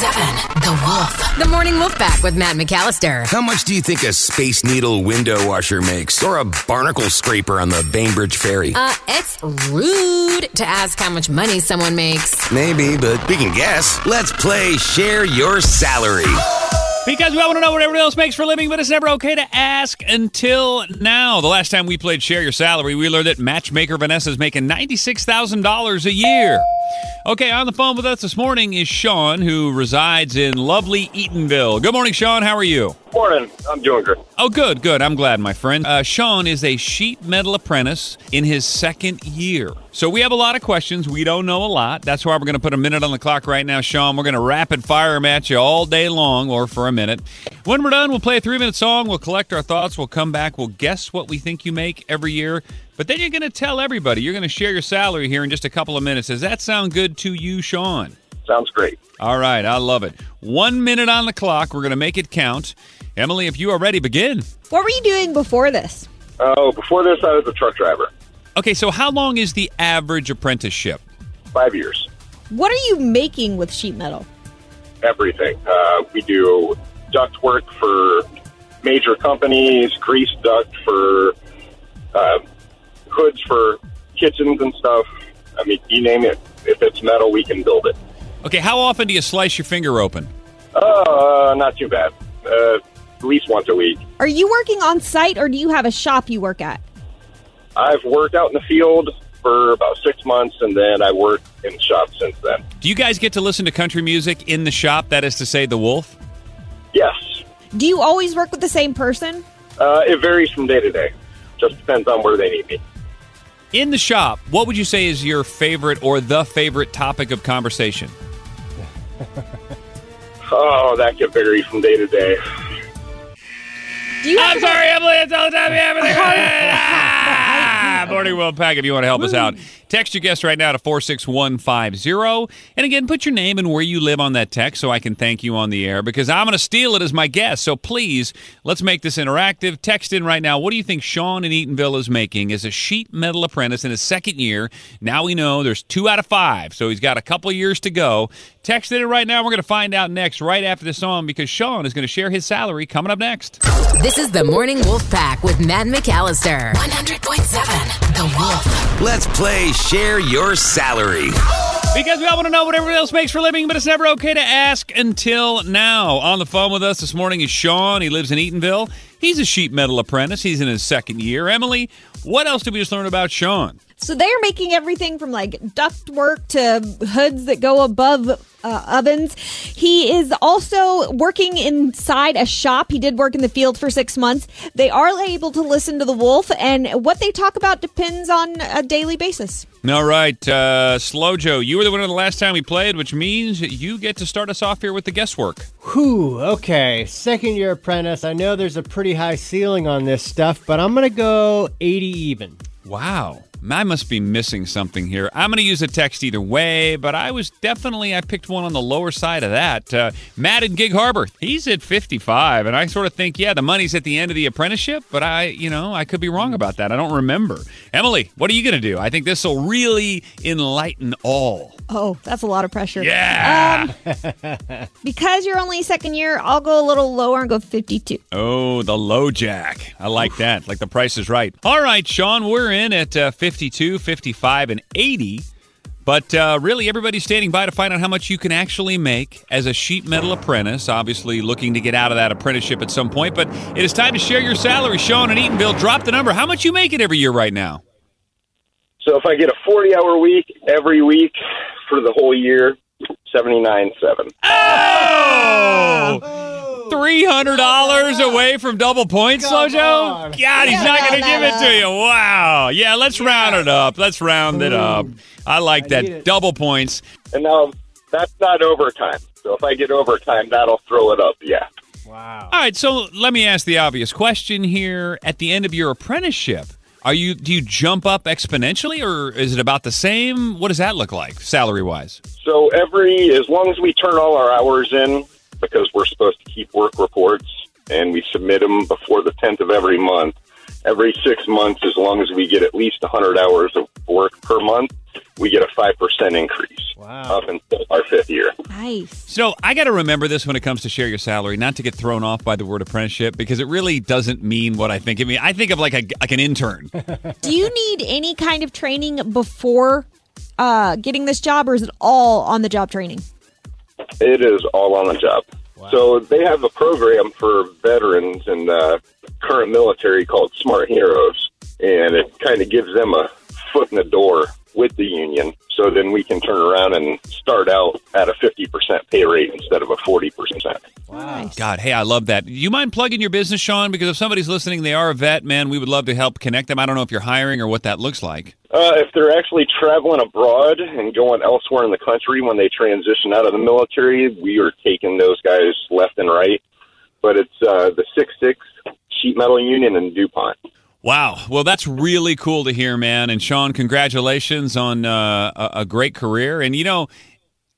100.7 The Wolf. The Morning Wolf Pack with Matt McAllister. How much do you think a Space Needle window washer makes? Or a barnacle scraper on the Bainbridge Ferry? Uh, it's rude to ask how much money someone makes. Maybe, but we can guess. Let's play Share Your Salary. Because we all want to know what everybody else makes for a living, but it's never okay to ask until now. The last time we played Share Your Salary, we learned that matchmaker Vanessa is making $96,000 a year. Okay, on the phone with us this morning is Sean, who resides in lovely Eatonville. Good morning, Sean. How are you? Morning. I'm doing good. Oh, good, good. I'm glad, my friend. Uh, Sean is a sheet metal apprentice in his second year. So we have a lot of questions. We don't know a lot. That's why we're going to put a minute on the clock right now, Sean. We're going to rapid fire them at you all day long or for a minute. When we're done, we'll play a three minute song. We'll collect our thoughts. We'll come back. We'll guess what we think you make every year. But then you're going to tell everybody. You're going to share your salary here in just a couple of minutes. Does that sound good to you, Sean? Sounds great. All right, I love it. One minute on the clock. We're going to make it count. Emily, if you are ready, begin. What were you doing before this? Oh, before this, I was a truck driver. Okay, so how long is the average apprenticeship? Five years. What are you making with sheet metal? Everything. Uh, we do duct work for major companies, grease duct for uh, hoods for kitchens and stuff. I mean, you name it. If it's metal, we can build it. Okay, how often do you slice your finger open? Uh, not too bad. Uh, at least once a week. Are you working on site or do you have a shop you work at? I've worked out in the field for about six months, and then I worked in the shop since then. Do you guys get to listen to country music in the shop? That is to say, the Wolf? Yes. Do you always work with the same person? Uh, it varies from day to day. Just depends on where they need me. In the shop, what would you say is your favorite or the favorite topic of conversation? Oh, that can vary from day to day. Do you have I'm to go- sorry, Emily. It's all the time. Everything. Morning Wolf Pack. If you want to help us out, text your guest right now to four six one five zero. And again, put your name and where you live on that text so I can thank you on the air because I'm going to steal it as my guest. So please, let's make this interactive. Text in right now. What do you think Sean in Eatonville is making as a sheet metal apprentice in his second year? Now we know there's two out of five, so he's got a couple years to go. Text it in right now. We're going to find out next, right after the song, because Sean is going to share his salary coming up next. This is the Morning Wolf Pack with Matt McAllister. 100.7 The Wolf. Let's play Share Your Salary. Because we all want to know what everyone else makes for a living, but it's never okay to ask until now. On the phone with us this morning is Sean. He lives in Eatonville. He's a sheet metal apprentice. He's in his second year. Emily, what else did we just learn about Sean? So they're making everything from like duct work to hoods that go above uh, ovens. He is also working inside a shop. He did work in the field for six months. They are able to listen to the wolf, and what they talk about depends on a daily basis. All right, uh, Slow Joe, you were the winner the last time we played, which means you get to start us off here with the guesswork. Whew, okay. Second year apprentice. I know there's a pretty high ceiling on this stuff, but I'm going to go 80 even. Wow. I must be missing something here. I'm going to use a text either way, but I was definitely, I picked one on the lower side of that. Uh, Matt in Gig Harbor, he's at 55, and I sort of think, yeah, the money's at the end of the apprenticeship, but I, you know, I could be wrong about that. I don't remember. Emily, what are you going to do? I think this will really enlighten all. Oh, that's a lot of pressure. Yeah. Um, because you're only second year, I'll go a little lower and go 52. Oh, the low jack. I like that. Like the price is right. All right, Sean, we're in at uh, 52, 55, and 80. But uh, really, everybody's standing by to find out how much you can actually make as a sheet metal apprentice. Obviously, looking to get out of that apprenticeship at some point. But it is time to share your salary. Sean and Eatonville, drop the number. How much you making every year right now? So if I get a 40 hour week every week for the whole year, 79.7. Oh! Three hundred dollars away from double points, Slojo. God, he's not going to give it to you. Wow. Yeah, let's round it up. Let's round it up. I like that. Double points. And now that's not overtime. So if I get overtime, that'll throw it up. Yeah. Wow. All right, so let me ask the obvious question here. At the end of your apprenticeship, are you do you jump up exponentially or is it about the same? What does that look like salary wise? So every, as long as we turn all our hours in, because we're supposed to keep work reports and we submit them before the 10th of every month, every six months, as long as we get at least 100 hours of work per month, we get a 5% increase wow. up until our fifth year. Nice. So I got to remember this when it comes to share your salary, not to get thrown off by the word apprenticeship because it really doesn't mean what I think. I mean, I think of like a like an intern. Do you need any kind of training before uh, getting this job, or is it all on the job training? It is all on the job. So they have a program for veterans and uh, current military called Smart Heroes, and it kind of gives them a foot in the door with the union. So then we can turn around and start out at a 50% pay rate instead of a 40%. Wow. God, hey, I love that. You mind plugging your business, Sean? Because if somebody's listening, they are a vet, man, we would love to help connect them. I don't know if you're hiring or what that looks like. Uh, if they're actually traveling abroad and going elsewhere in the country when they transition out of the military, we are taking those guys left and right. But it's uh, the six six sheet metal union in DuPont. Wow. Well, that's really cool to hear, man. And Sean, congratulations on uh, a, a great career. And you know,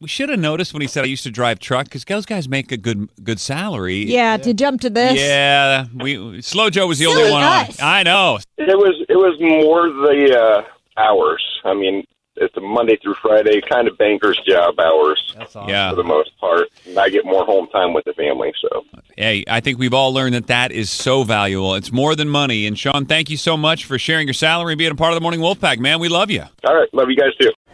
we should have noticed when he said I used to drive truck because those guys make a good good salary. Yeah, to jump to this. Yeah, we Slow Joe was the only one on. I know. It was it was more the uh, hours. I mean, it's a Monday through Friday kind of banker's job hours That's awesome. Yeah. for the most part. And I get more home time with the family. So Hey, I think we've all learned that that is so valuable. It's more than money. And Sean, thank you so much for sharing your salary and being a part of the Morning Wolf Pack, man. We love you. all right, love you guys too.